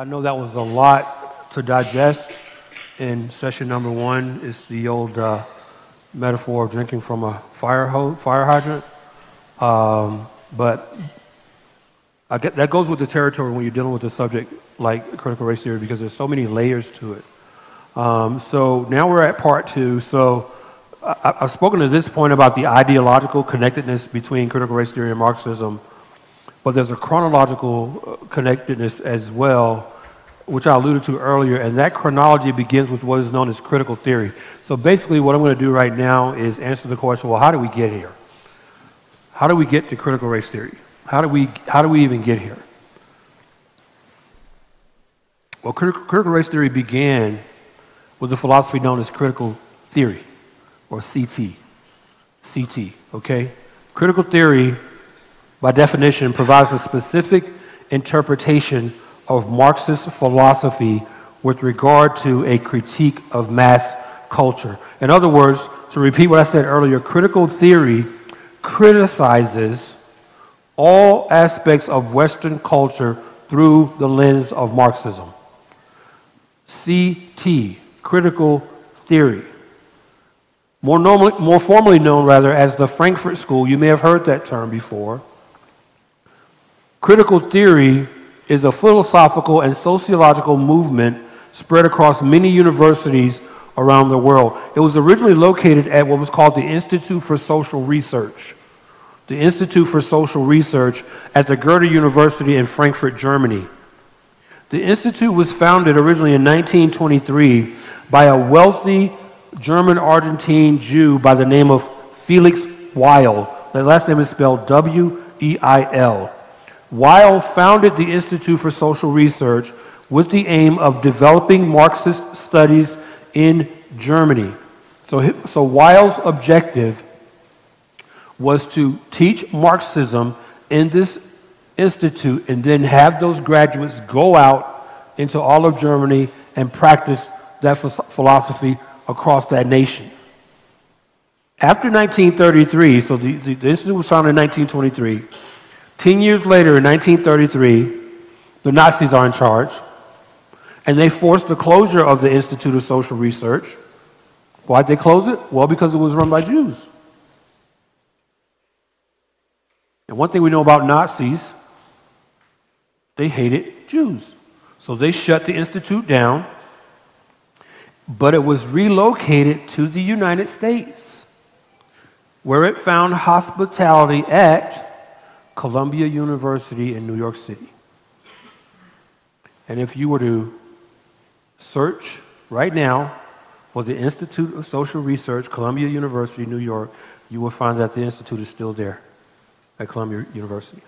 I know that was a lot to digest in session number one. It's the old uh, metaphor of drinking from a fire, ho- fire hydrant. Um, but I get, that goes with the territory when you're dealing with a subject like critical race theory because there's so many layers to it. Um, so now we're at part two. So I, have spoken to this point about the ideological connectedness between critical race theory and Marxism, but there's a chronological uh, connectedness as well which I alluded to earlier, and that chronology begins with what is known as critical theory. So basically, what I'm going to do right now is answer the question well, how do we get here? How do we get to critical race theory? How do we, how do we even get here? Well, critical, critical race theory began with the philosophy known as critical theory, or CT. CT, okay? Critical theory, by definition, provides a specific interpretation of Marxist philosophy with regard to a critique of mass culture. In other words, to repeat what I said earlier, critical theory criticizes all aspects of Western culture through the lens of Marxism. CT, critical theory. More, normally, more formally known, rather, as the Frankfurt School. You may have heard that term before. Critical theory is a philosophical and sociological movement spread across many universities around the world. It was originally located at what was called the Institute for Social Research. The Institute for Social Research at the Goethe University in Frankfurt, Germany. The Institute was founded originally in 1923 by a wealthy German Argentine Jew by the name of Felix Weil. The last name is spelled W E I L. Weil founded the Institute for Social Research with the aim of developing Marxist studies in Germany. So, so Weil's objective was to teach Marxism in this institute and then have those graduates go out into all of Germany and practice that philosophy across that nation. After 1933, so the, the, the institute was founded in 1923. Ten years later, in 1933, the Nazis are in charge, and they forced the closure of the Institute of Social Research. Why'd they close it? Well, because it was run by Jews. And one thing we know about Nazis, they hated Jews. So they shut the Institute down, but it was relocated to the United States, where it found hospitality at Columbia University in New York City. And if you were to search right now for the Institute of Social Research, Columbia University, New York, you will find that the Institute is still there at Columbia University.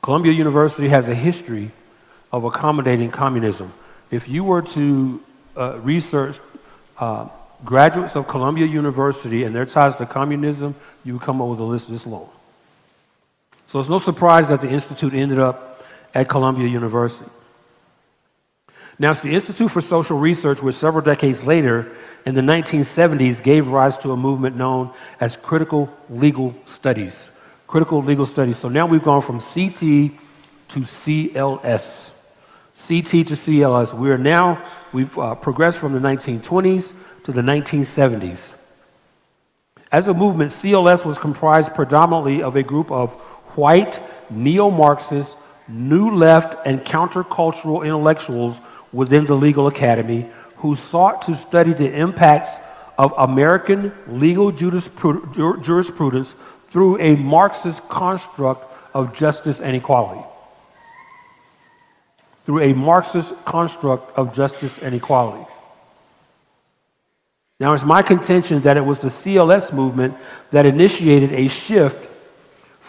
Columbia University has a history of accommodating communism. If you were to uh, research uh, graduates of Columbia University and their ties to communism, you would come up with a list this long. So it's no surprise that the Institute ended up at Columbia University. Now, it's the Institute for Social Research, which several decades later, in the 1970s, gave rise to a movement known as critical legal studies. Critical legal studies. So now we've gone from CT to CLS. CT to CLS. We are now, we've uh, progressed from the 1920s to the 1970s. As a movement, CLS was comprised predominantly of a group of white neo Marxist, new left, and countercultural intellectuals within the legal academy who sought to study the impacts of American legal jurisprudence through a Marxist construct of justice and equality. Through a Marxist construct of justice and equality. Now, it's my contention that it was the CLS movement that initiated a shift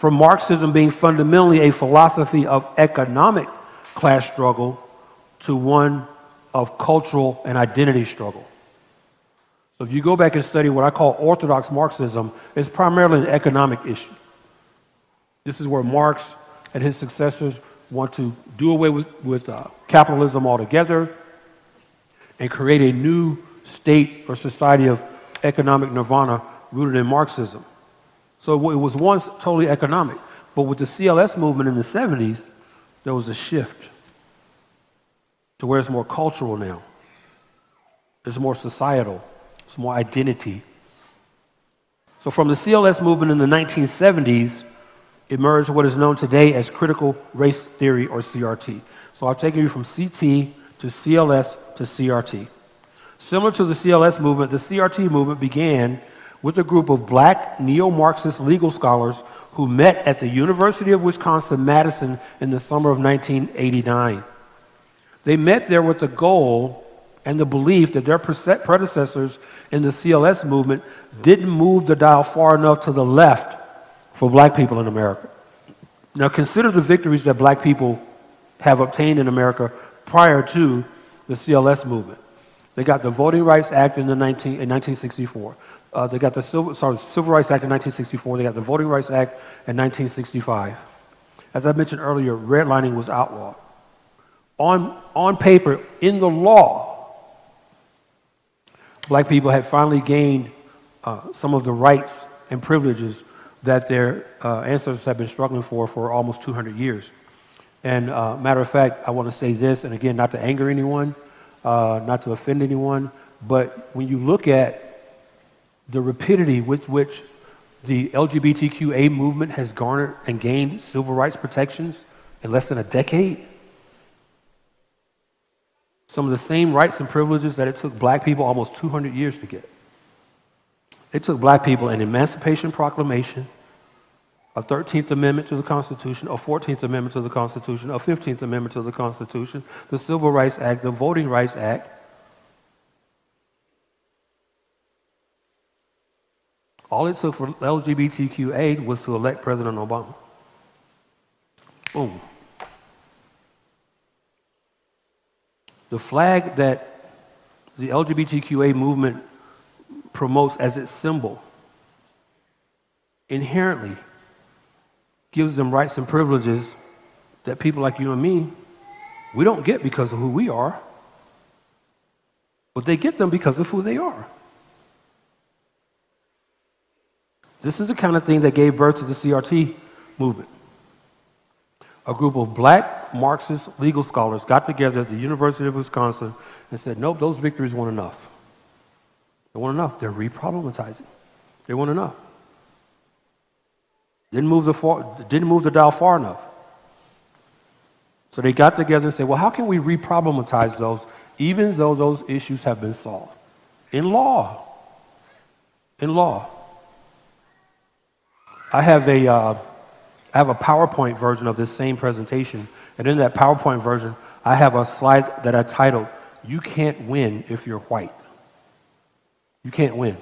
from Marxism being fundamentally a philosophy of economic class struggle to one of cultural and identity struggle. So if you go back and study what I call orthodox Marxism, it's primarily an economic issue. This is where Marx and his successors want to do away with, with uh, capitalism altogether and create a new state or society of economic nirvana rooted in Marxism. So it was once totally economic. But with the CLS movement in the 70s, there was a shift. to where it's more cultural now. It's more societal. It's more identity. So from the CLS movement in the 1970s emerged what is known today as critical race theory or CRT. So I've taken you from CT to CLS to CRT. Similar to the CLS movement, the CRT movement began with a group of black neo Marxist legal scholars who met at the University of Wisconsin Madison in the summer of 1989. They met there with the goal and the belief that their predecessors in the CLS movement didn't move the dial far enough to the left for black people in America. Now, consider the victories that black people have obtained in America prior to the CLS movement. They got the Voting Rights Act in, the 19, in 1964. Uh, they got the Civil, sorry, Civil Rights Act in 1964. They got the Voting Rights Act in 1965. As I mentioned earlier, redlining was outlawed. On, on paper, in the law, black people had finally gained uh, some of the rights and privileges that their uh, ancestors have been struggling for for almost 200 years. And uh, matter of fact, I want to say this, and again, not to anger anyone, uh, not to offend anyone, but when you look at the rapidity with which the LGBTQA movement has garnered and gained civil rights protections in less than a decade, some of the same rights and privileges that it took black people almost 200 years to get. It took black people an Emancipation Proclamation, a 13th Amendment to the Constitution, a 14th Amendment to the Constitution, a 15th Amendment to the Constitution, the Civil Rights Act, the Voting Rights Act. All it took for LGBTQ was to elect President Obama. Boom. The flag that the LGBTQA movement promotes as its symbol inherently gives them rights and privileges that people like you and me, we don't get because of who we are, but they get them because of who they are. This is the kind of thing that gave birth to the CRT movement. A group of black Marxist legal scholars got together at the University of Wisconsin and said, Nope, those victories weren't enough. They weren't enough. They're reproblematizing. They weren't enough. Didn't move the, far, didn't move the dial far enough. So they got together and said, well, how can we reproblematize those even though those issues have been solved? In law. In law. I have a, uh, I have a PowerPoint version of this same presentation. And in that PowerPoint version, I have a slide that I titled, You Can't Win If You're White. You can't win.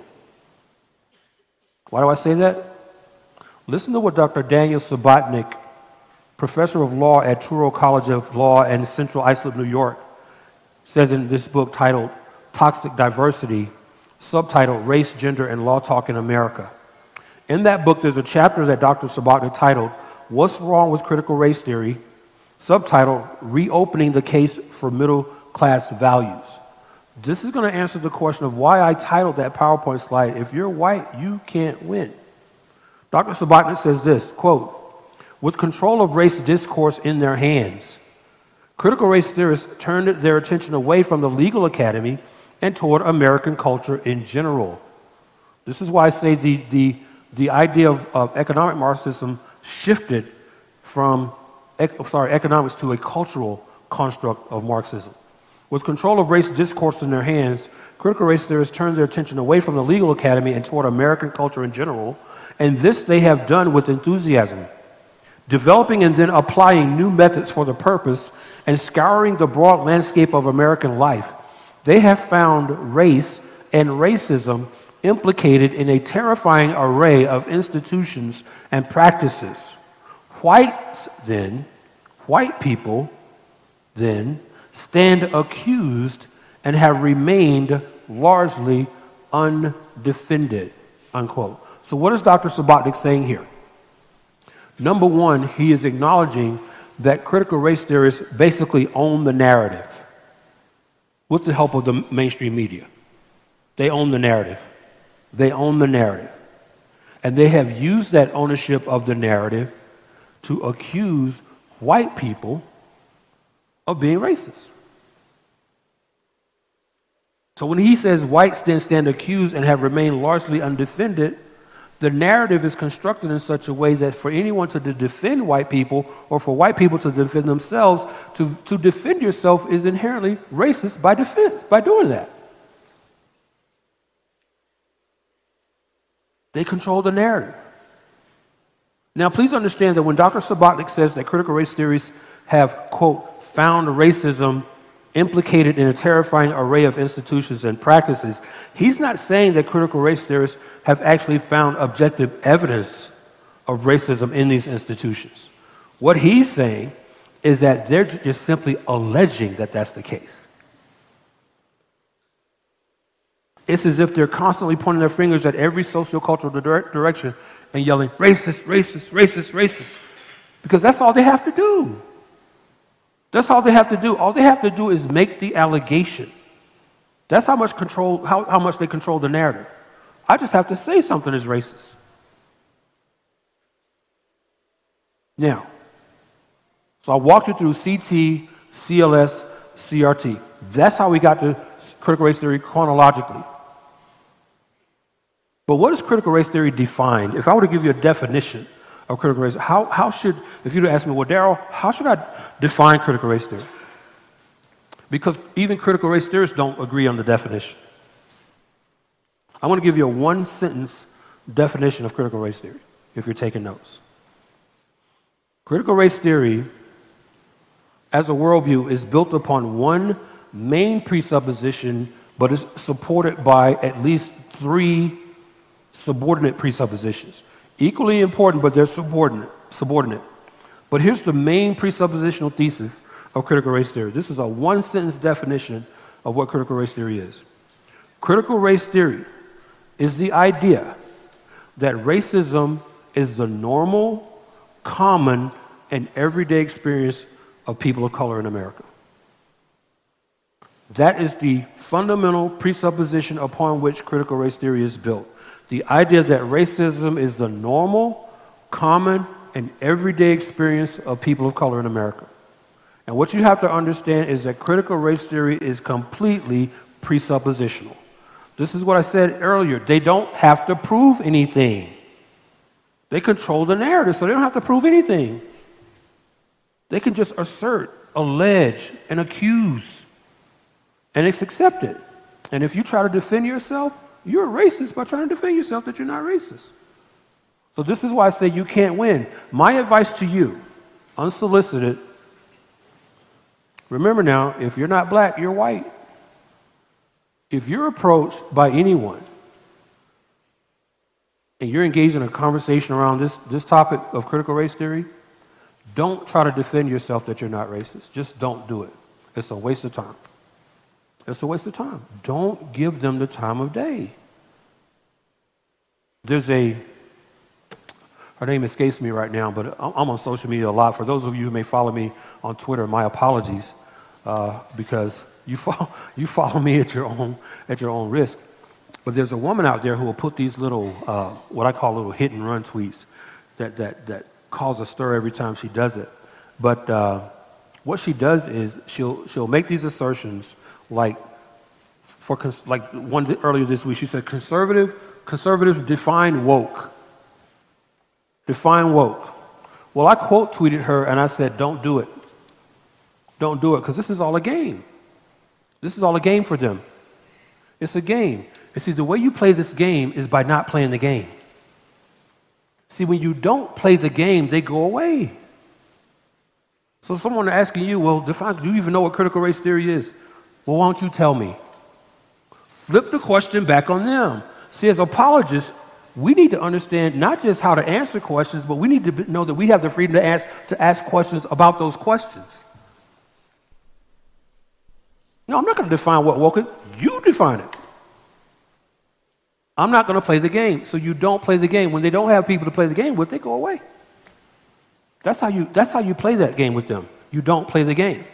Why do I say that? Listen to what Dr. Daniel Subotnik, professor of law at Touro College of Law in Central Islip, New York, says in this book titled Toxic Diversity, subtitled Race, Gender, and Law Talk in America. In that book, there's a chapter that Dr. Subotnik titled, What's Wrong with Critical Race Theory? subtitled, Reopening the Case for Middle Class Values. This is going to answer the question of why I titled that PowerPoint slide, If You're White, You Can't Win. Dr. Subotnik says this quote, with control of race discourse in their hands, critical race theorists turned their attention away from the legal academy and toward American culture in general. This is why I say the, the, the idea of, of economic Marxism shifted from oh, sorry, economics to a cultural construct of Marxism. With control of race discourse in their hands, critical race theorists turned their attention away from the legal academy and toward American culture in general and this they have done with enthusiasm, developing and then applying new methods for the purpose and scouring the broad landscape of American life. They have found race and racism implicated in a terrifying array of institutions and practices. Whites, then, white people, then, stand accused and have remained largely undefended. Unquote. So, what is Dr. Subotnik saying here? Number one, he is acknowledging that critical race theorists basically own the narrative with the help of the mainstream media. They own the narrative. They own the narrative. And they have used that ownership of the narrative to accuse white people of being racist. So when he says whites then stand accused and have remained largely undefended, the narrative is constructed in such a way that for anyone to defend white people or for white people to defend themselves, to, to defend yourself is inherently racist by defense, by doing that. They control the narrative. Now, please understand that when Dr. Subotnik says that critical race theories have, quote, found racism implicated in a terrifying array of institutions and practices, he's not saying that critical race theorists have actually found objective evidence of racism in these institutions. What he's saying is that they're just simply alleging that that's the case. It's as if they're constantly pointing their fingers at every sociocultural dire- direction and yelling, racist, racist, racist, racist. Because that's all they have to do. That's all they have to do. All they have to do is make the allegation. That's how much control, how, how much they control the narrative. I just have to say something is racist. Now, so I walked you through CT, CLS, CRT. That's how we got to critical race theory chronologically. But what is critical race theory defined? If I were to give you a definition of critical race, how, how should, if you'd ask me, well, Darrell, how should I define critical race theory? Because even critical race theorists don't agree on the definition. I want to give you a one sentence definition of critical race theory if you're taking notes. Critical race theory, as a worldview, is built upon one main presupposition, but is supported by at least three subordinate presuppositions. Equally important, but they're subordinate. subordinate. But here's the main presuppositional thesis of critical race theory. This is a one sentence definition of what critical race theory is. Critical race theory is the idea that racism is the normal, common, and everyday experience of people of color in America. That is the fundamental presupposition upon which critical race theory is built. The idea that racism is the normal, common, and everyday experience of people of color in America. And what you have to understand is that critical race theory is completely presuppositional. This is what I said earlier. They don't have to prove anything. They control the narrative, so they don't have to prove anything. They can just assert, allege, and accuse, and it's accepted. And if you try to defend yourself, you're a racist by trying to defend yourself that you're not racist. So, this is why I say you can't win. My advice to you, unsolicited, remember now, if you're not black, you're white. If you're approached by anyone and you're engaged in a conversation around this, this topic of critical race theory, don't try to defend yourself that you're not racist. Just don't do it. It's a waste of time. It's a waste of time. Don't give them the time of day. There's a, her name escapes me right now, but I'm on social media a lot. For those of you who may follow me on Twitter, my apologies uh, because you follow, you follow me at your, own, at your own risk. But there's a woman out there who will put these little, uh, what I call little hit and run tweets that, that, that cause a stir every time she does it. But uh, what she does is she'll, she'll make these assertions like for cons- like one earlier this week, she said conservative conservatives define woke. Define woke. Well, I quote tweeted her and I said, "Don't do it. Don't do it because this is all a game. This is all a game for them. It's a game. And see, the way you play this game is by not playing the game. See, when you don't play the game, they go away. So someone asking you, well, define, do you even know what critical race theory is? Well, why don't you tell me? Flip the question back on them. See, as apologists, we need to understand not just how to answer questions, but we need to know that we have the freedom to ask, to ask questions about those questions. No, I'm not going to define what woke is. You define it. I'm not going to play the game. So you don't play the game. When they don't have people to play the game with, they go away. That's how you, that's how you play that game with them. You don't play the game.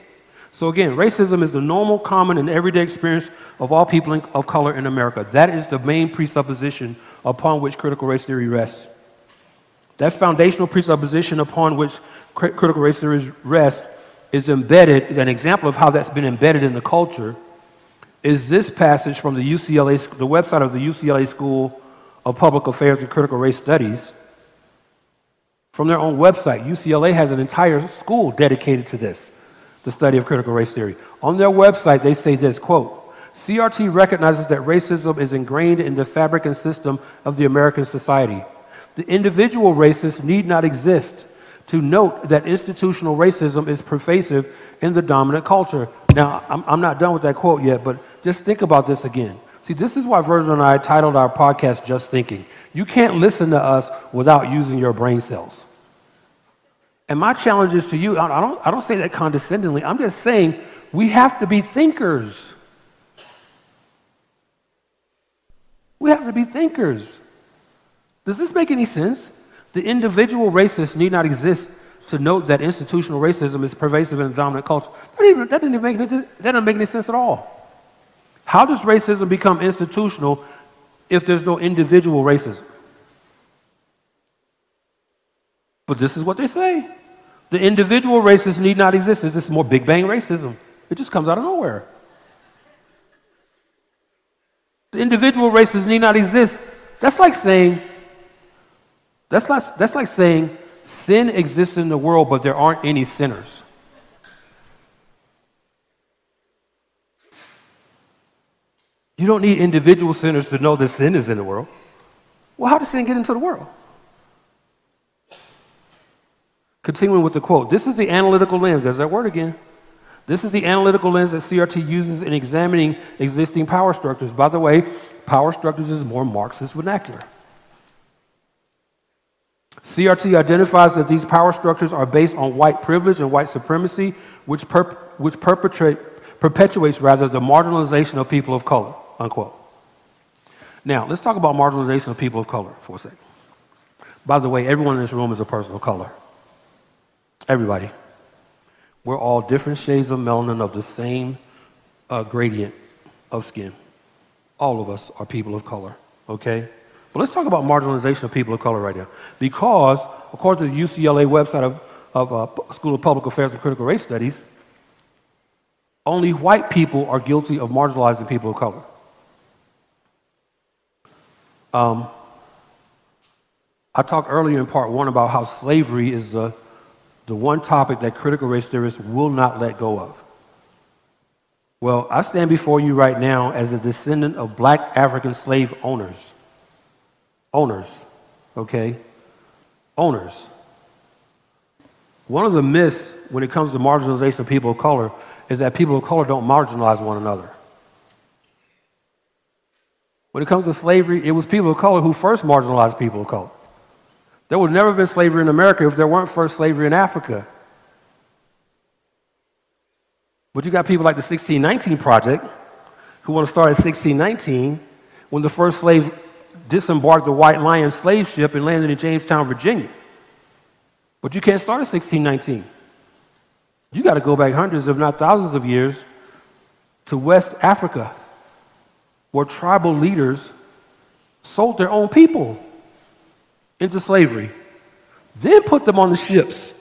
So, again, racism is the normal, common, and everyday experience of all people of color in America. That is the main presupposition upon which critical race theory rests. That foundational presupposition upon which critical race theory rests is embedded, an example of how that's been embedded in the culture is this passage from the UCLA, the website of the UCLA School of Public Affairs and Critical Race Studies. From their own website, UCLA has an entire school dedicated to this, the study of critical race theory. On their website, they say this quote, CRT recognizes that racism is ingrained in the fabric and system of the American society. The individual racist need not exist to note that institutional racism is pervasive in the dominant culture. Now, I'm, I'm, not done with that quote yet, but just think about this again. See, this is why Virgil and I titled our podcast Just Thinking. You can't listen to us without using your brain cells. And my challenge is to you, I don't, I don't say that condescendingly, I'm just saying we have to be thinkers. We have to be thinkers. Does this make any sense? The individual racist need not exist to note that institutional racism is pervasive in the dominant culture. That, even, that, didn't make, that doesn't make any sense at all. How does racism become institutional if there's no individual racism? But this is what they say. The individual racism need not exist. It's just more Big Bang racism. It just comes out of nowhere. The individual racism need not exist. That's like saying that's, not, that's like saying sin exists in the world, but there aren't any sinners. You don't need individual sinners to know that sin is in the world. Well, how does sin get into the world? Continuing with the quote, this is the analytical lens. There's that word again. This is the analytical lens that CRT uses in examining existing power structures. By the way, power structures is more Marxist vernacular. CRT identifies that these power structures are based on white privilege and white supremacy, which, per- which perpetuates rather the marginalization of people of color, unquote. Now, let's talk about marginalization of people of color for a second. By the way, everyone in this room is a person of color. Everybody. We're all different shades of melanin of the same uh, gradient of skin. All of us are people of color, okay? But let's talk about marginalization of people of color right now. Because, according to the UCLA website of, of uh, School of Public Affairs and Critical Race Studies, only white people are guilty of marginalizing people of color. Um, I talked earlier in part one about how slavery is the, the one topic that critical race theorists will not let go of. Well, I stand before you right now as a descendant of black African slave owners. Owners, okay? Owners. One of the myths when it comes to marginalization of people of color is that people of color don't marginalize one another. When it comes to slavery, it was people of color who first marginalized people of color. There would never have been slavery in America if there weren't first slavery in Africa. But you got people like the 1619 Project who want to start at 1619 when the first slave disembarked the White Lion slave ship and landed in Jamestown, Virginia. But you can't start at 1619. You got to go back hundreds, if not thousands of years, to West Africa, where tribal leaders sold their own people into slavery, then put them on the ships.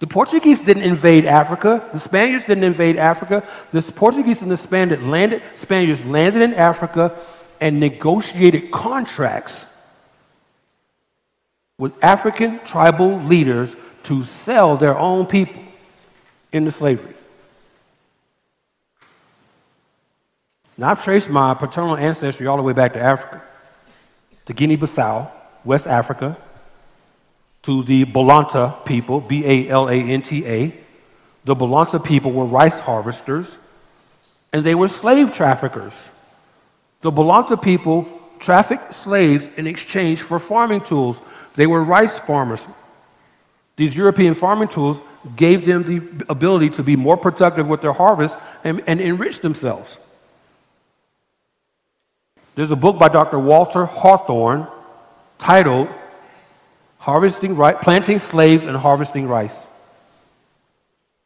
The Portuguese didn't invade Africa. The Spaniards didn't invade Africa. The Portuguese and the Spaniards landed, Spaniards landed in Africa and negotiated contracts with African tribal leaders to sell their own people into slavery. Now, I've traced my paternal ancestry all the way back to Africa, to Guinea Bissau, West Africa, to the Balanta people, B A L A N T A. The Balanta people were rice harvesters, and they were slave traffickers. The Balanta people trafficked slaves in exchange for farming tools. They were rice farmers. These European farming tools gave them the ability to be more productive with their harvest and, and enrich themselves. There's a book by Dr. Walter Hawthorne titled Harvesting Rice, Planting Slaves and Harvesting Rice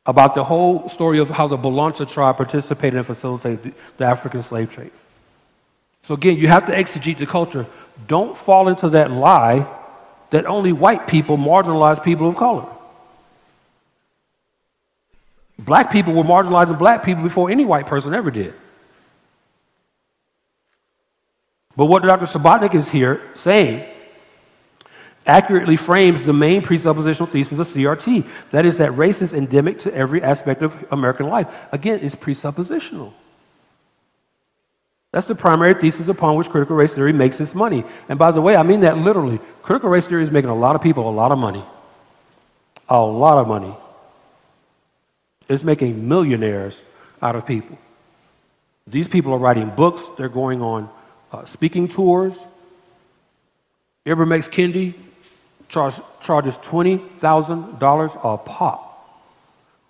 about the whole story of how the Balanta tribe participated and facilitated the, African slave trade. So again, you have to exegete the culture. Don't fall into that lie that only white people marginalize people of color. Black people were marginalizing black people before any white person ever did. But what Dr. Subotnik is here saying accurately frames the main presuppositional thesis of CRT. That is, that race is endemic to every aspect of American life. Again, it's presuppositional. That's the primary thesis upon which critical race theory makes its money. And by the way, I mean that literally. Critical race theory is making a lot of people a lot of money. A lot of money. It's making millionaires out of people. These people are writing books, they're going on uh, speaking tours. Ibram X. Kendi charge, charges $20,000 a pop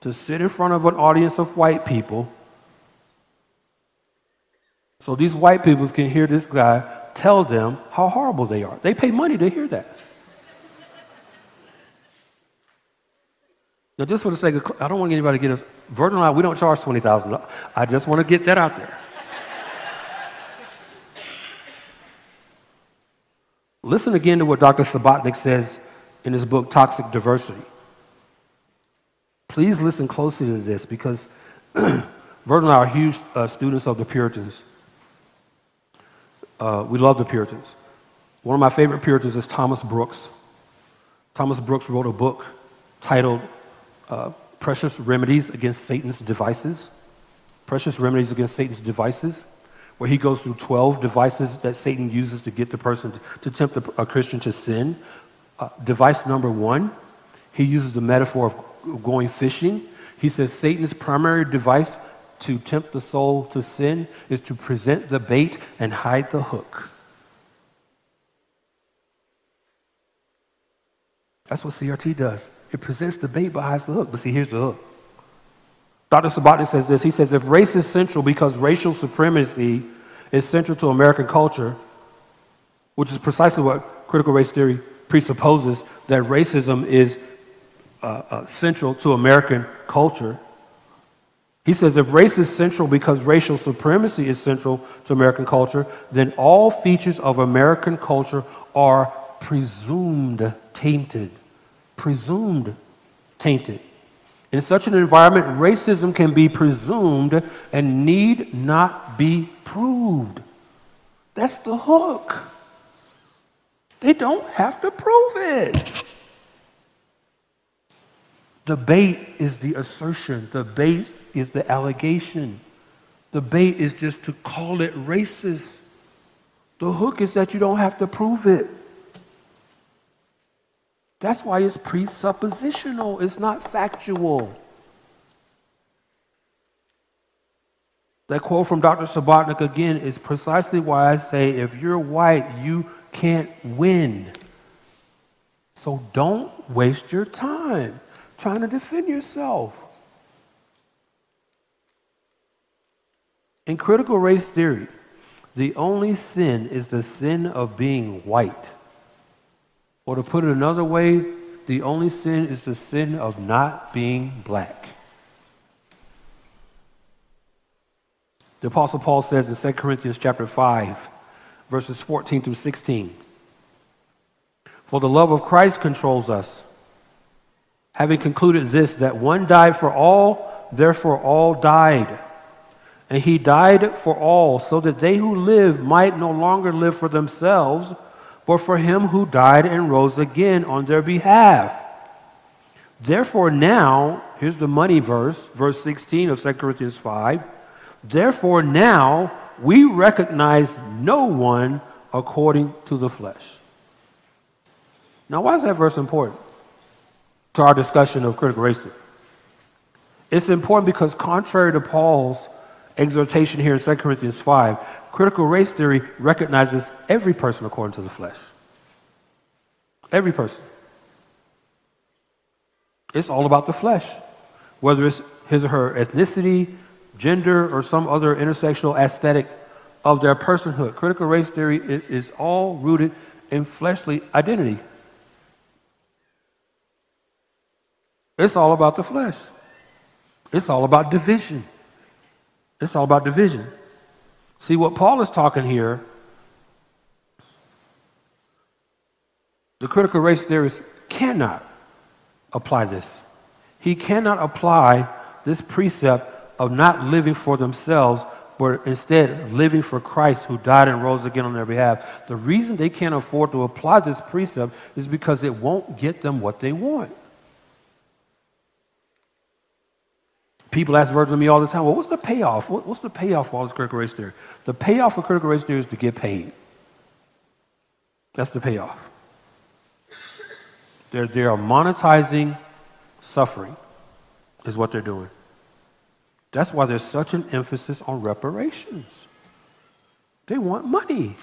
to sit in front of an audience of white people so these white people can hear this guy tell them how horrible they are. They pay money to hear that. Now, just for the sake of, I don't want anybody to get us, Virgil and I, we don't charge $20,000. I just want to get that out there. Listen again to what Dr. Subotnik says in his book, Toxic Diversity. Please listen closely to this because Virgil and I are huge uh, students of the Puritans. Uh, we love the Puritans. One of my favorite Puritans is Thomas Brooks. Thomas Brooks wrote a book titled uh, Precious Remedies Against Satan's Devices. Precious Remedies Against Satan's Devices, where he goes through 12 devices that Satan uses to get the person to, tempt a, Christian to sin. Uh, device number one, he uses the metaphor of going fishing. He says Satan's primary device to tempt the soul to sin is to present the bait and hide the hook. That's what CRT does. It presents the bait but hides the hook. But see, here's the hook. Dr. Subotnik says this. He says, if race is central because racial supremacy is central to American culture, which is precisely what critical race theory presupposes, that racism is uh, uh, central to American culture, he says if race is central because racial supremacy is central to American culture, then all features of American culture are presumed tainted. Presumed tainted. In such an environment, racism can be presumed and need not be proved. That's the hook. They don't have to prove it. The bait is the assertion, the bait is the allegation. The bait is just to call it racist. The hook is that you don't have to prove it. That's why it's presuppositional, it's not factual. That quote from Dr. Subotnik again is precisely why I say if you're white, you can't win. So don't waste your time trying to defend yourself. In critical race theory, the only sin is the sin of being white. Or to put it another way, the only sin is the sin of not being black. The Apostle Paul says in 2 Corinthians chapter 5, verses 14 through 16, For the love of Christ controls us having concluded this, that one died for all, therefore all died. And he died for all, so that they who live might no longer live for themselves, but for him who died and rose again on their behalf. Therefore, now, here's the money verse, verse 16 of 2 Corinthians 5. Therefore, now we recognize no one according to the flesh. Now, why is that verse important? to our discussion of critical race theory. It's important because, contrary to Paul's exhortation here in 2 Corinthians 5, critical race theory recognizes every person according to the flesh. Every person. It's all about the flesh, whether it's his or her ethnicity, gender, or some other intersectional aesthetic of their personhood. Critical race theory is all rooted in fleshly identity. It's all about the flesh. It's all about division. It's all about division. See, what Paul is talking here, the critical race theorist cannot apply this. He cannot apply this precept of not living for themselves, but instead living for Christ who died and rose again on their behalf. The reason they can't afford to apply this precept is because it won't get them what they want. People ask Virgil me all the time, well, what's the payoff? what's the payoff for all this critical race theory? The payoff for critical race theory is to get paid. That's the payoff. They're, they are monetizing suffering, is what they're doing. That's why there's such an emphasis on reparations. They want money.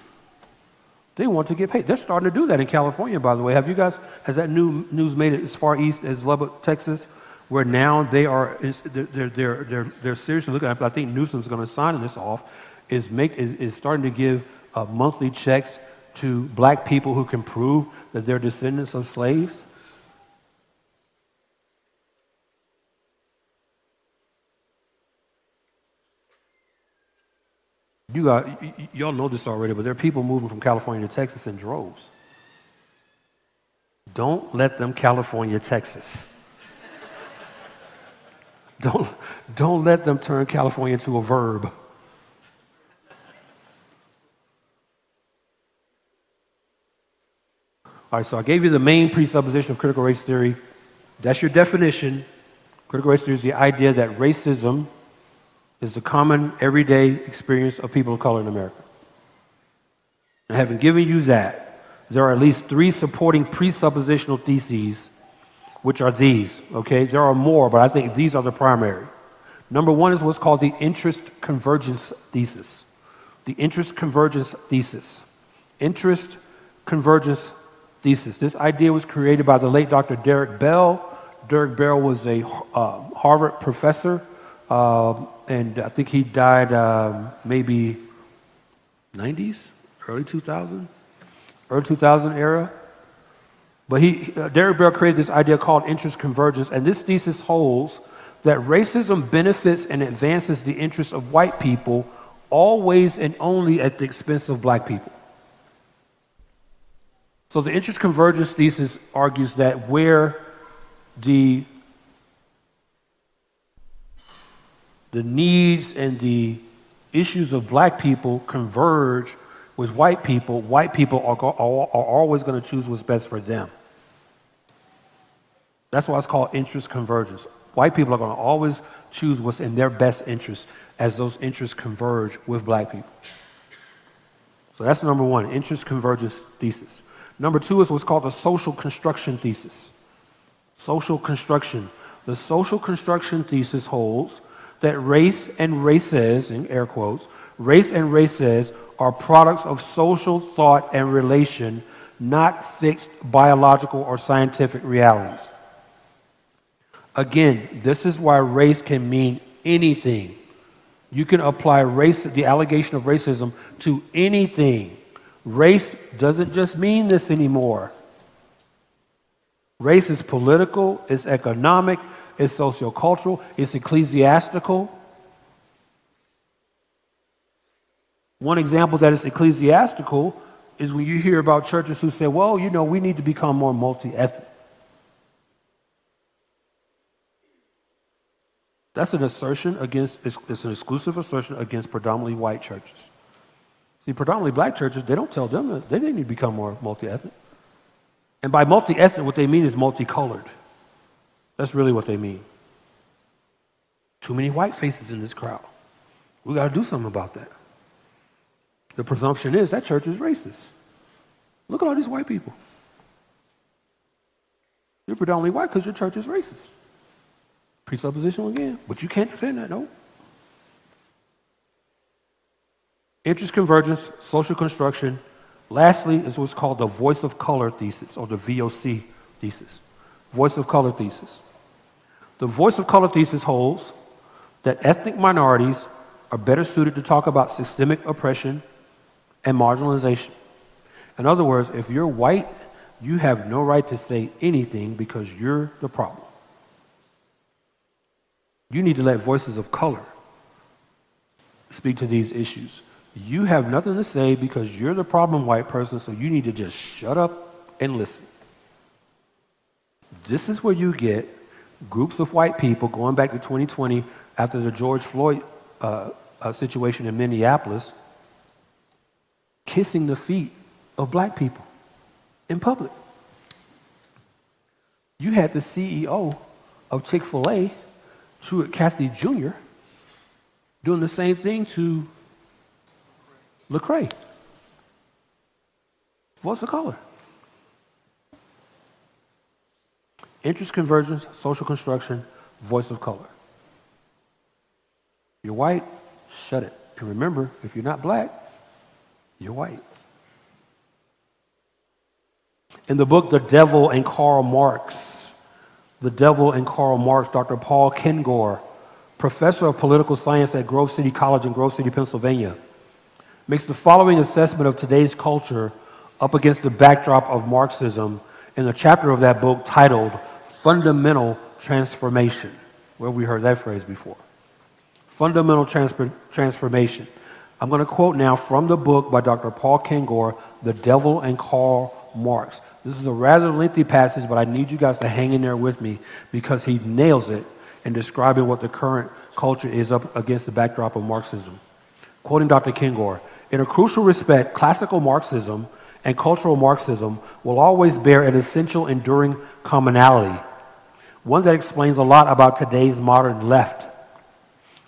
They want to get paid. They're starting to do that in California, by the way. Have you guys, has that new news made it as far east as Lubbock, Texas? Where now they are they're, they're, they're, they're seriously looking at, but I think Newsom's going to sign this off, is, make, is, is starting to give uh, monthly checks to black people who can prove that they're descendants of slaves. You got, y- y'all know this already, but there are people moving from California to Texas in droves. Don't let them California, Texas. Don't, don't let them turn California into a verb. All right, so I gave you the main presupposition of critical race theory. That's your definition. Critical race theory is the idea that racism is the common everyday experience of people of color in America. And having given you that, there are at least three supporting presuppositional theses which are these, okay? There are more, but I think these are the primary. Number one is what's called the interest convergence thesis. The interest convergence thesis. Interest convergence thesis. This idea was created by the late Dr. Derrick Bell. Derrick Bell was a uh, Harvard professor, uh, and I think he died um, maybe 90s, early 2000, early 2000 era. But he, uh, Bell created this idea called interest convergence, and this thesis holds that racism benefits and advances the interests of white people always and only at the expense of black people. So the interest convergence thesis argues that where the the needs and the issues of black people converge with white people, white people are, are, are always going to choose what's best for them. That's why it's called interest convergence. White people are going to always choose what's in their best interest as those interests converge with black people. So that's number one, interest convergence thesis. Number two is what's called the social construction thesis. Social construction. The social construction thesis holds that race and races, in air quotes, race and races are products of social thought and relation, not fixed biological or scientific realities. Again, this is why race can mean anything. You can apply race, the allegation of racism to anything. Race doesn't just mean this anymore. Race is political, it's economic, it's sociocultural, it's ecclesiastical. One example that is ecclesiastical is when you hear about churches who say, well, you know, we need to become more multi ethnic. That's an assertion against, it's, it's an exclusive assertion against predominantly white churches. See, predominantly black churches, they don't tell them that they need to become more multi ethnic. And by multi ethnic, what they mean is multicolored. That's really what they mean. Too many white faces in this crowd. We got to do something about that. The presumption is that church is racist. Look at all these white people. You're predominantly white because your church is racist. Presuppositional again, but you can't defend that, no. Interest convergence, social construction. Lastly, is what's called the voice of color thesis or the VOC thesis. Voice of color thesis. The voice of color thesis holds that ethnic minorities are better suited to talk about systemic oppression and marginalization. In other words, if you're white, you have no right to say anything because you're the problem. You need to let voices of color speak to these issues. You have nothing to say because you're the problem white person, so you need to just shut up and listen. This is where you get groups of white people going back to 2020 after the George Floyd uh, uh, situation in Minneapolis, kissing the feet of black people in public. You had the CEO of Chick fil A, Truett Cathy Jr., doing the same thing to Lecrae. What's the color? Interest convergence, social construction, voice of color. You're white, shut it. And remember, if you're not black, you're white. In the book The Devil and Karl Marx, The Devil and Karl Marx, Dr. Paul Kengor, professor of political science at Grove City College in Grove City, Pennsylvania, makes the following assessment of today's culture up against the backdrop of Marxism in a chapter of that book titled Fundamental Transformation. Where we heard that phrase before. Fundamental transfer, Transformation. I'm going to quote now from the book by Dr. Paul Kengor, The Devil and Karl Marx. This is a rather lengthy passage, but I need you guys to hang in there with me because he nails it in describing what the current culture is up against the backdrop of Marxism. Quoting Dr. Kengor, in a crucial respect, classical Marxism and cultural Marxism will always bear an essential enduring commonality, one that explains a lot about today's modern left.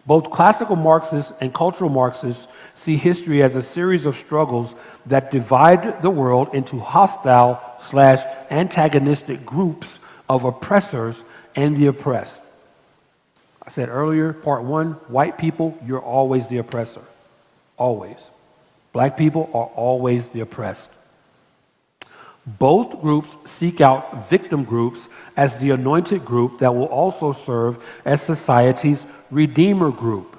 Both classical Marxists and cultural Marxists see history as a series of struggles that divide the world into hostile slash antagonistic groups of oppressors and the oppressed. I said earlier, part one, white people, you're always the oppressor. Always. Black people are always the oppressed. Both groups seek out victim groups as the anointed group that will also serve as society's redeemer group.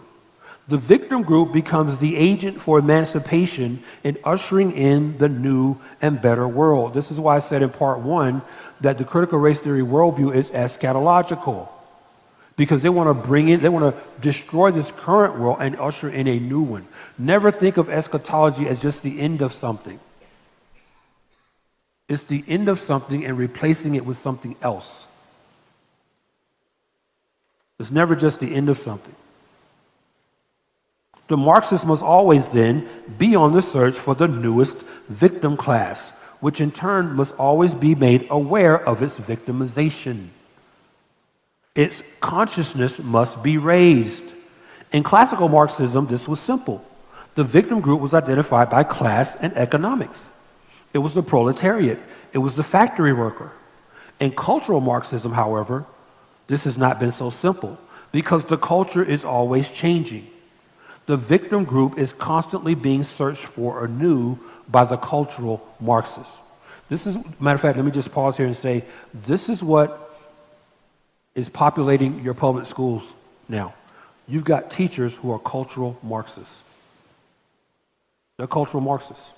The victim group becomes the agent for emancipation in ushering in the new and better world. This is why I said in part one that the critical race theory worldview is eschatological because they want to bring in, they want to destroy this current world and usher in a new one. Never think of eschatology as just the end of something. It's the end of something and replacing it with something else. It's never just the end of something. The Marxists must always then be on the search for the newest victim class, which in turn must always be made aware of its victimization. Its consciousness must be raised. In classical Marxism, this was simple. The victim group was identified by class and economics. It was the proletariat, it was the factory worker. In cultural Marxism, however, this has not been so simple because the culture is always changing. The victim group is constantly being searched for anew by the cultural Marxists. This is, matter of fact, let me just pause here and say this is what is populating your public schools now. You've got teachers who are cultural Marxists. They're cultural Marxists.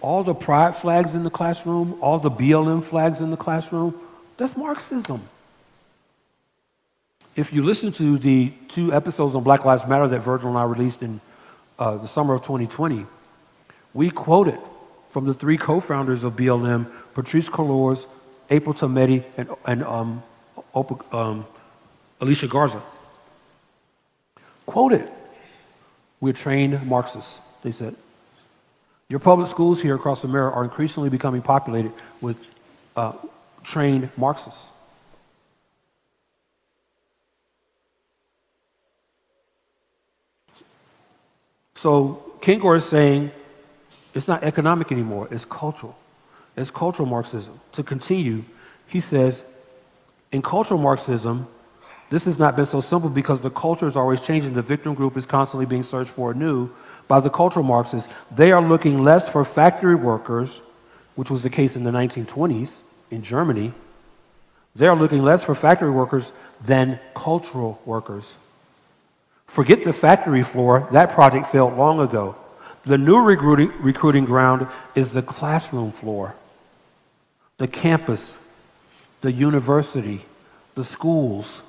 All the pride flags in the classroom, all the BLM flags in the classroom, that's Marxism. If you listen to the two episodes on Black Lives Matter that Virgil and I released in uh, the summer of 2020, we quoted from the three co founders of BLM, Patrisse Cullors, Opal Tometi, and, and um, um, Alicia Garza. Quoted, we're trained Marxists, they said. Your public schools here across America are increasingly becoming populated with uh, trained Marxists. So Kengor is saying it's not economic anymore, it's cultural. It's cultural Marxism. To continue, he says in cultural Marxism, this has not been so simple because the culture is always changing. The victim group is constantly being searched for anew by the cultural Marxists. They are looking less for factory workers, which was the case in the 1920s in Germany. They are looking less for factory workers than cultural workers. Forget the factory floor, that project failed long ago. The new recruiting, recruiting ground is the classroom floor, the campus, the university, the schools.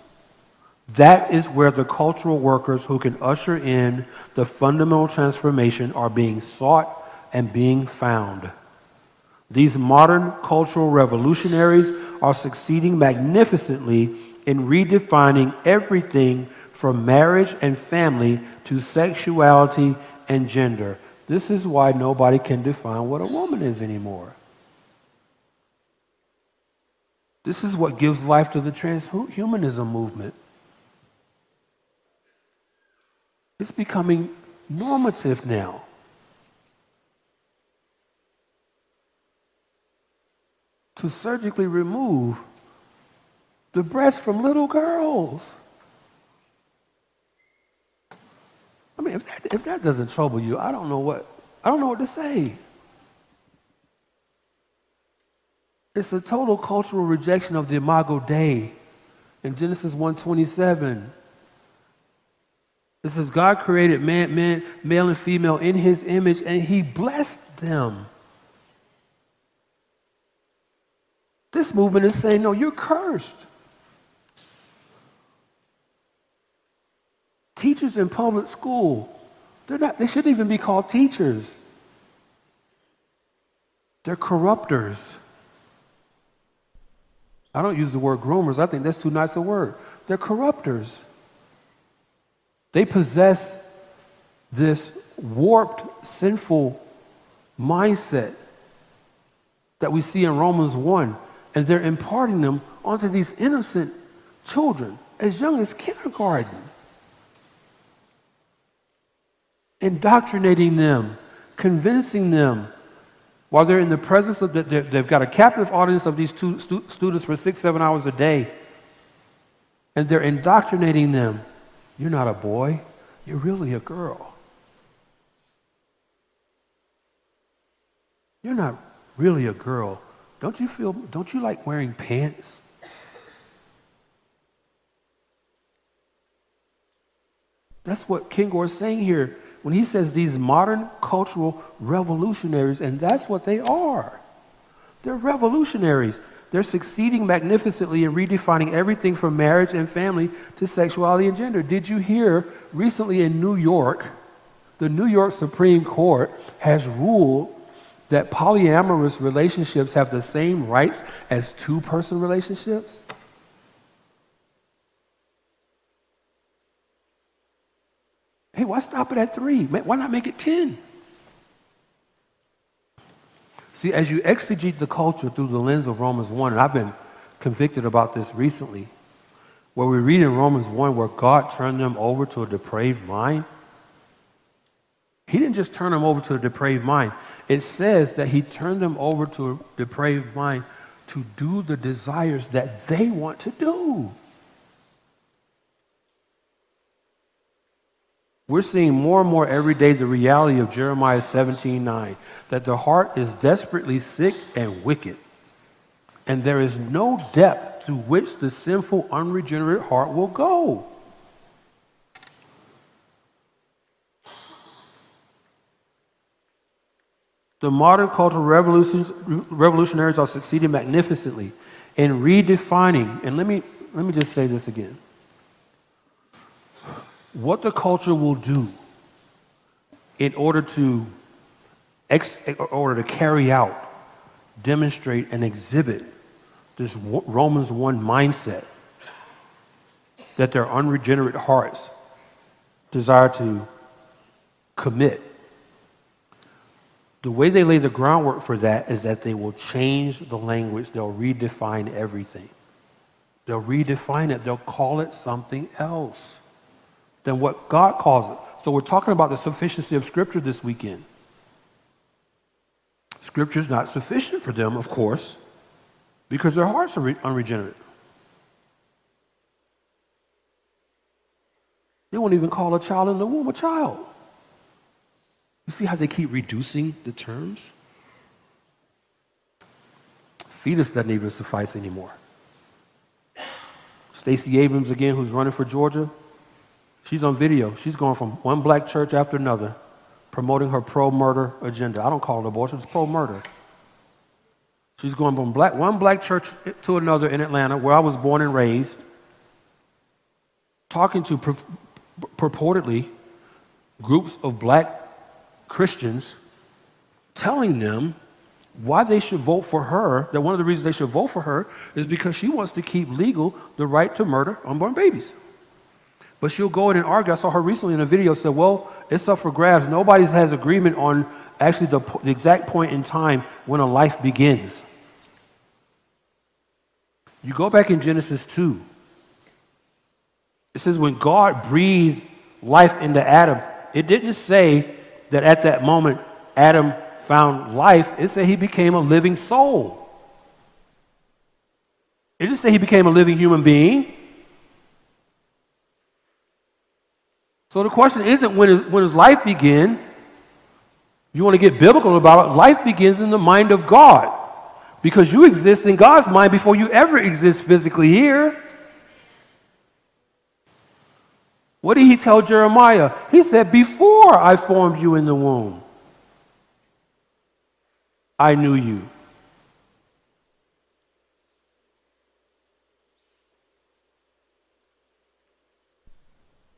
That is where the cultural workers who can usher in the fundamental transformation are being sought and being found. These modern cultural revolutionaries are succeeding magnificently in redefining everything from marriage and family to sexuality and gender. This is why nobody can define what a woman is anymore. This is what gives life to the transhumanism movement. It's becoming normative now. To surgically remove the breasts from little girls. I mean, if that, if that doesn't trouble you, I don't know what I don't know what to say. It's a total cultural rejection of the imago Dei. In Genesis 1:27, it says God created man, man, male and female in his image, and he blessed them. This movement is saying, no, you're cursed. Teachers in public school, they're not, they shouldn't even be called teachers. They're corrupters. I don't use the word groomers, I think that's too nice a word. They're corrupters. They possess this warped, sinful mindset that we see in Romans 1, and they're imparting them onto these innocent children as young as kindergarten. Indoctrinating them, convincing them while they're in the presence of, the, they've got a captive audience of these two stu- students for six, seven hours a day, and they're indoctrinating them. You're not a boy, you're really a girl. You're not really a girl. Don't you feel, don't you like wearing pants? That's what Kengor is saying here when he says these modern cultural revolutionaries, and that's what they are. They're revolutionaries. They're succeeding magnificently in redefining everything from marriage and family to sexuality and gender. Did you hear recently in New York, the New York Supreme Court has ruled that polyamorous relationships have the same rights as two person relationships? Why stop it at three? Why not make it 10? See, as you exegete the culture through the lens of Romans 1, and I've been convicted about this recently, where we read in Romans 1 where God turned them over to a depraved mind. He didn't just turn them over to a depraved mind. It says that he turned them over to a depraved mind to do the desires that they want to do. We're seeing more and more every day the reality of Jeremiah 17 9, that the heart is desperately sick and wicked, and there is no depth to which the sinful, unregenerate heart will go. The modern cultural revolutionaries are succeeding magnificently in redefining, and let me, let me just say this again what the culture will do in order to ex, in order to carry out, demonstrate, and exhibit this Romans 1 mindset that their unregenerate hearts desire to commit. The way they lay the groundwork for that is that they will change the language, they'll redefine everything. They'll redefine it, they'll call it something else than what God calls it. So we're talking about the sufficiency of Scripture this weekend. Scripture is not sufficient for them, of course, because their hearts are unregenerate. They won't even call a child in the womb a child. You see how they keep reducing the terms? Fetus doesn't even suffice anymore. Stacey Abrams, again, who's running for Georgia, She's on video. She's going from one black church after another, promoting her pro murder agenda. I don't call it abortion, it's pro murder. She's going from black, one black church to another in Atlanta, where I was born and raised, talking to pur- purportedly groups of black Christians, telling them why they should vote for her, that one of the reasons they should vote for her is because she wants to keep legal the right to murder unborn babies. But she'll go in and argue. I saw her recently in a video said, well, it's up for grabs. Nobody has agreement on actually the, the exact point in time when a life begins. You go back in Genesis 2. It says when God breathed life into Adam, it didn't say that at that moment Adam found life. It said he became a living soul. It didn't say he became a living human being. So the question isn't when, is, when does life begin? You want to get biblical about it. Life begins in the mind of God because you exist in God's mind before you ever exist physically here. What did he tell Jeremiah? He said, Before I formed you in the womb, I knew you.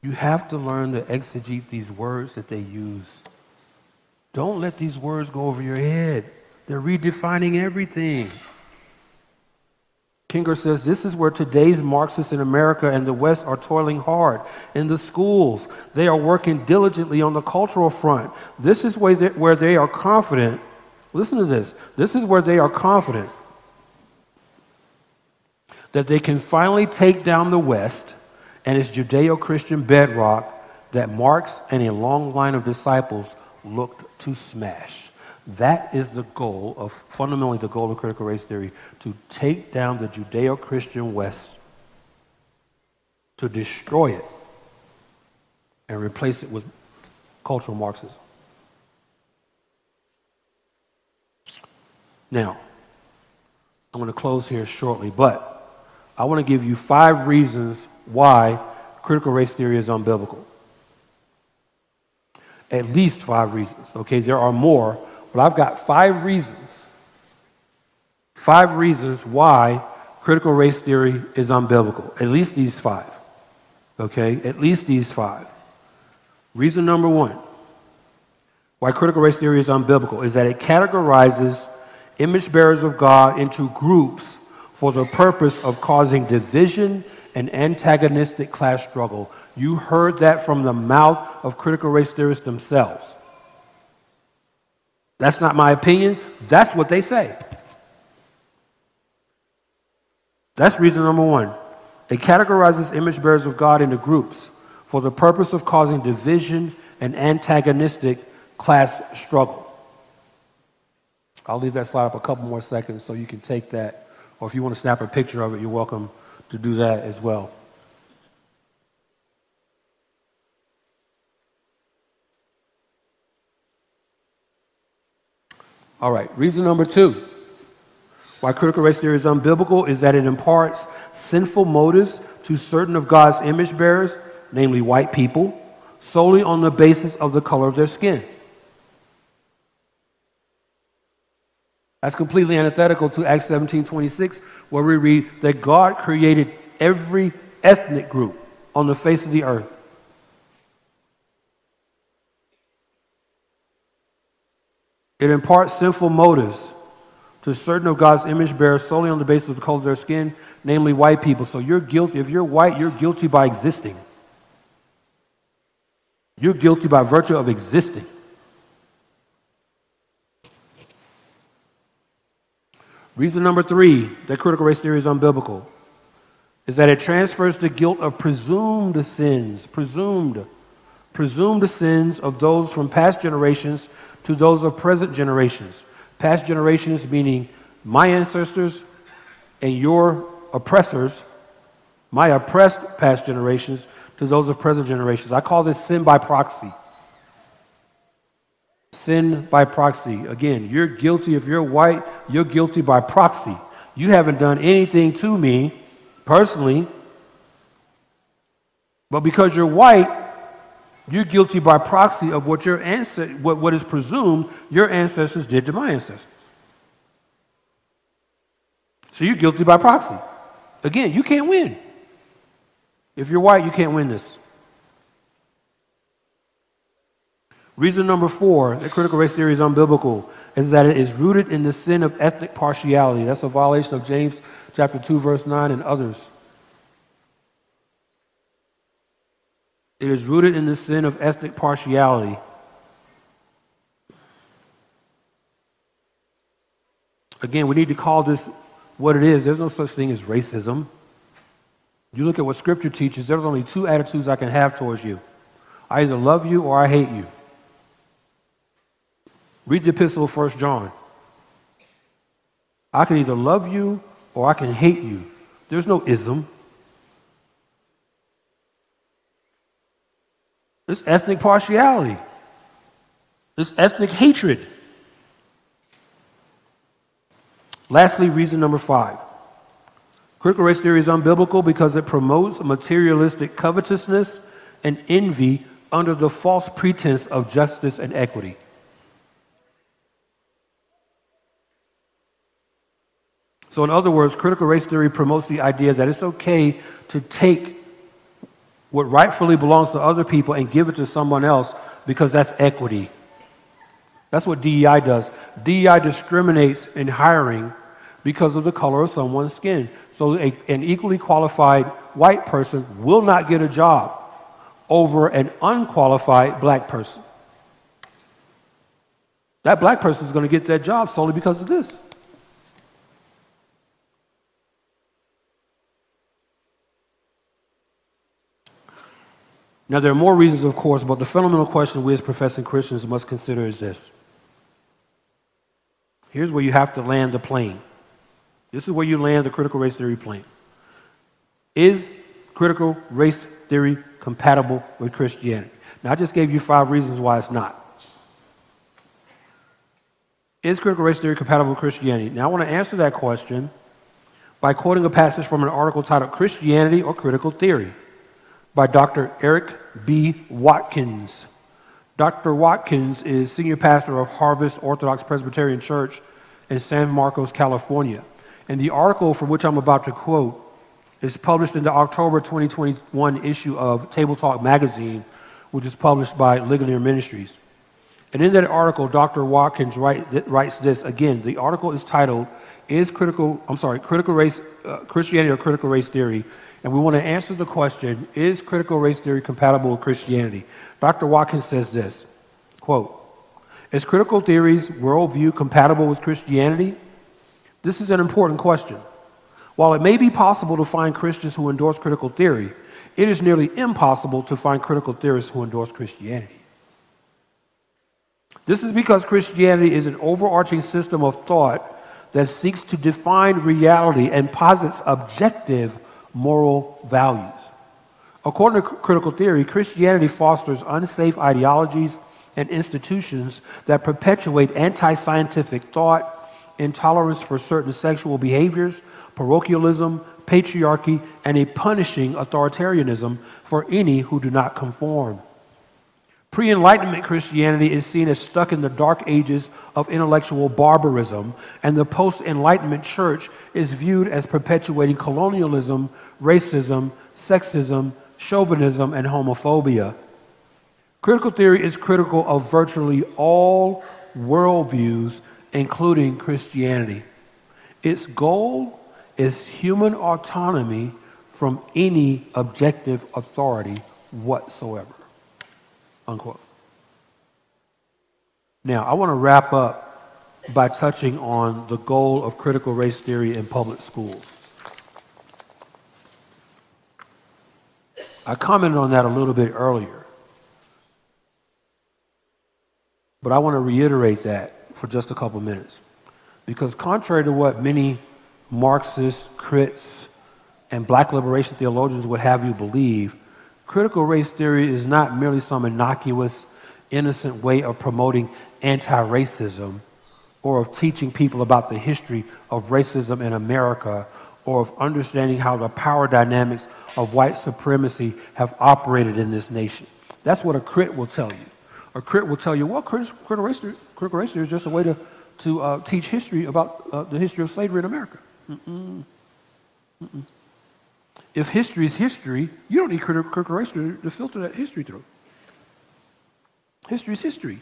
You have to learn to exegete these words that they use. Don't let these words go over your head. They're redefining everything. Kengor says this is where today's Marxists in America and the West are toiling hard. In the schools, they are working diligently on the cultural front. This is where they are confident. Listen to this. This is where they are confident that they can finally take down the West and its Judeo Christian bedrock that Marx and a long line of disciples looked to smash. That is the goal of, fundamentally, the goal of critical race theory to take down the Judeo Christian West, to destroy it, and replace it with cultural Marxism. Now, I'm going to close here shortly, but I want to give you five reasons why critical race theory is unbiblical. At least five reasons. Okay, there are more, but I've got five reasons. Five reasons why critical race theory is unbiblical. At least these five. Okay? At least these five. Reason number one why critical race theory is unbiblical is that it categorizes image bearers of God into groups for the purpose of causing division and antagonistic class struggle. You heard that from the mouth of critical race theorists themselves. That's not my opinion. That's what they say. That's reason number one. It categorizes image bearers of God into groups for the purpose of causing division and antagonistic class struggle. I'll leave that slide up a couple more seconds so you can take that, or if you want to snap a picture of it, you're welcome to do that as well. All right, reason number two why critical race theory is unbiblical is that it imparts sinful motives to certain of God's image bearers, namely white people, solely on the basis of the color of their skin. That's completely antithetical to Acts 17 26, where we read that God created every ethnic group on the face of the earth. It imparts sinful motives to certain of God's image bearers solely on the basis of the color of their skin, namely white people. So you're guilty. If you're white, you're guilty by existing. You're guilty by virtue of existing. Reason number three that critical race theory is unbiblical is that it transfers the guilt of presumed sins, presumed, presumed sins of those from past generations to those of present generations. Past generations meaning my ancestors and your oppressors, my oppressed past generations to those of present generations. I call this sin by proxy. Sin by proxy. Again, you're guilty. If you're white, you're guilty by proxy. You haven't done anything to me personally, but because you're white, you're guilty by proxy of what your ancestors, what, what is presumed your ancestors did to my ancestors. So you're guilty by proxy. Again, you can't win. If you're white, you can't win this. Reason number four that critical race theory is unbiblical is that it is rooted in the sin of ethnic partiality. That's a violation of James chapter 2, verse 9, and others. It is rooted in the sin of ethnic partiality. Again, we need to call this what it is. There's no such thing as racism. You look at what Scripture teaches, there's only two attitudes I can have towards you I either love you or I hate you. Read the epistle of 1 John. I can either love you or I can hate you. There's no ism. It's ethnic partiality. It's ethnic hatred. Lastly, reason number five. Critical race theory is unbiblical because it promotes materialistic covetousness and envy under the false pretense of justice and equity. So, in other words, critical race theory promotes the idea that it's okay to take what rightfully belongs to other people and give it to someone else because that's equity. That's what DEI does. DEI discriminates in hiring because of the color of someone's skin. So, a, an equally qualified white person will not get a job over an unqualified black person. That black person is going to get that job solely because of this. Now, there are more reasons, of course, but the fundamental question we as professing Christians must consider is this. Here's where you have to land the plane. This is where you land the critical race theory plane. Is critical race theory compatible with Christianity? Now, I just gave you five reasons why it's not. Is critical race theory compatible with Christianity? Now, I want to answer that question by quoting a passage from an article titled Christianity or Critical Theory by Dr. Eric B. Watkins. Dr. Watkins is senior pastor of Harvest Orthodox Presbyterian Church in San Marcos, California. And the article from which I'm about to quote is published in the October 2021 issue of Table Talk magazine, which is published by Ligonier Ministries. And in that article, Dr. Watkins write, writes this again. The article is titled, "Is critical? I'm sorry, critical race uh, Christianity or critical race theory and we want to answer the question Is critical race theory compatible with Christianity? Dr. Watkins says this quote, Is critical theory's worldview compatible with Christianity? This is an important question. While it may be possible to find Christians who endorse critical theory, it is nearly impossible to find critical theorists who endorse Christianity. This is because Christianity is an overarching system of thought that seeks to define reality and posits objective moral values. According to critical theory, Christianity fosters unsafe ideologies and institutions that perpetuate anti scientific thought, intolerance for certain sexual behaviors, parochialism, patriarchy, and a punishing authoritarianism for any who do not conform. Pre Enlightenment Christianity is seen as stuck in the dark ages of intellectual barbarism, and the post Enlightenment church is viewed as perpetuating colonialism, racism, sexism, chauvinism, and homophobia. Critical theory is critical of virtually all worldviews, including Christianity. Its goal is human autonomy from any objective authority whatsoever. Unquote. Now, I want to wrap up by touching on the goal of critical race theory in public schools. I commented on that a little bit earlier. But I want to reiterate that for just a couple minutes. Because, contrary to what many Marxists, crits, and black liberation theologians would have you believe, Critical race theory is not merely some innocuous, innocent way of promoting anti racism or of teaching people about the history of racism in America or of understanding how the power dynamics of white supremacy have operated in this nation. That's what a crit will tell you. A crit will tell you, well, critical race theory, critical race theory is just a way to, to uh, teach history about uh, the history of slavery in America. Mm-mm. Mm-mm. If history is history, you don't need critical race to, to filter that history through. History is history.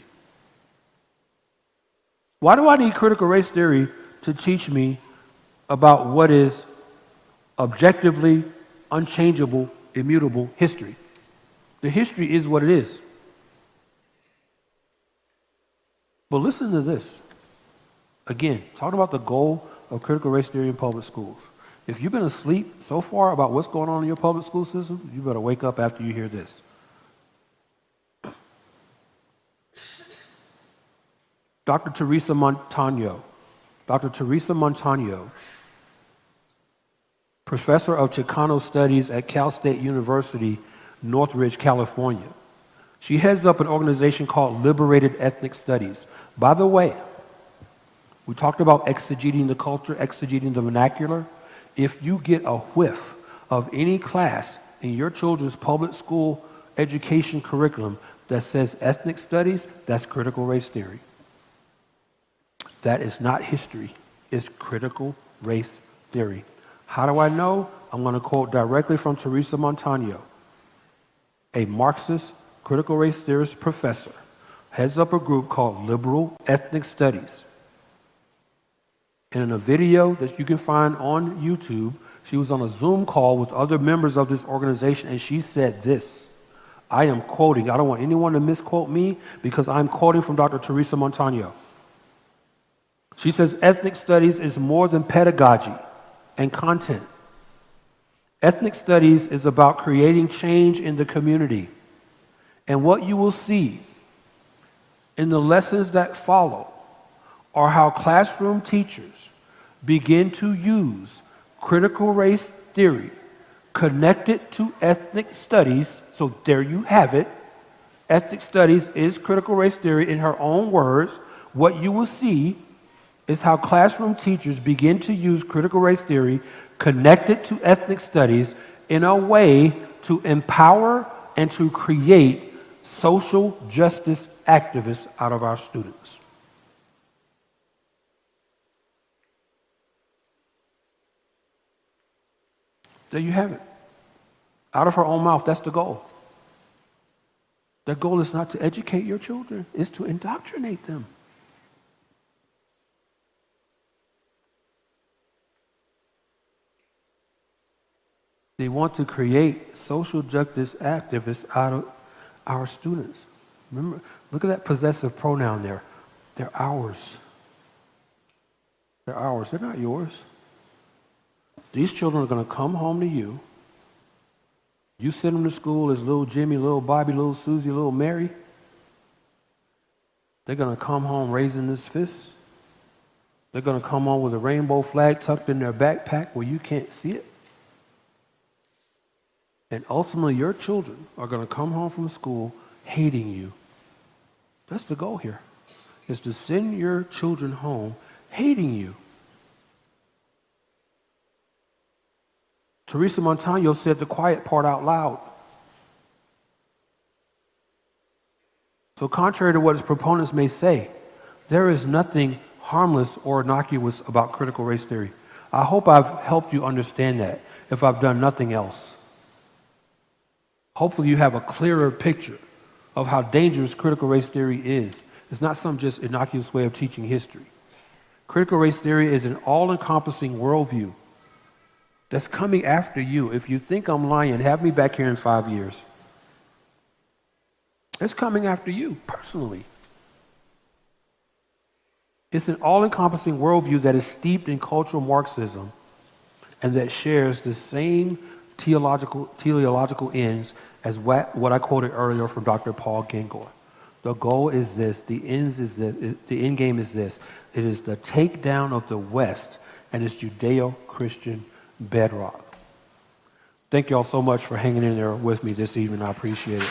Why do I need critical race theory to teach me about what is objectively unchangeable, immutable history? The history is what it is. But listen to this. Again, talking about the goal of critical race theory in public schools. If you've been asleep so far about what's going on in your public school system, you better wake up after you hear this. Dr. Teresa Montano, Dr. Teresa Montano, professor of Chicano Studies at Cal State University, Northridge, California. She heads up an organization called Liberated Ethnic Studies. By the way, we talked about exegeting the culture, exegeting the vernacular. If you get a whiff of any class in your children's public school education curriculum that says ethnic studies, that's critical race theory. That is not history, it's critical race theory. How do I know? I'm going to quote directly from Teresa Montano, a Marxist critical race theorist professor, heads up a group called Liberal Ethnic Studies. And in a video that you can find on YouTube, she was on a Zoom call with other members of this organization, and she said this. I am quoting. I don't want anyone to misquote me because I'm quoting from Dr. Teresa Montano. She says ethnic studies is more than pedagogy and content. Ethnic studies is about creating change in the community. And what you will see in the lessons that follow are how classroom teachers begin to use critical race theory connected to ethnic studies. So there you have it. Ethnic studies is critical race theory in her own words. What you will see is how classroom teachers begin to use critical race theory connected to ethnic studies in a way to empower and to create social justice activists out of our students. There you have it. Out of her own mouth, that's the goal. The goal is not to educate your children, it's to indoctrinate them. They want to create social justice activists out of our students. Remember, look at that possessive pronoun there. They're ours. They're ours. They're not yours. These children are going to come home to you. You send them to school as little Jimmy, little Bobby, little Susie, little Mary. They're going to come home raising this fist. They're going to come home with a rainbow flag tucked in their backpack where you can't see it. And ultimately, your children are going to come home from school hating you. That's the goal here, is to send your children home hating you. Teresa Montano said the quiet part out loud. So, contrary to what its proponents may say, there is nothing harmless or innocuous about critical race theory. I hope I've helped you understand that if I've done nothing else. Hopefully, you have a clearer picture of how dangerous critical race theory is. It's not some just innocuous way of teaching history. Critical race theory is an all encompassing worldview that's coming after you. If you think I'm lying, have me back here in five years. It's coming after you personally. It's an all encompassing worldview that is steeped in cultural Marxism and that shares the same teleological, teleological ends as what, what I quoted earlier from Dr. Paul Kengor. The goal is this, the ends is this, the end game is this. It is the takedown of the West and its Judeo Christian bedrock. Thank you all so much for hanging in there with me this evening. I appreciate it.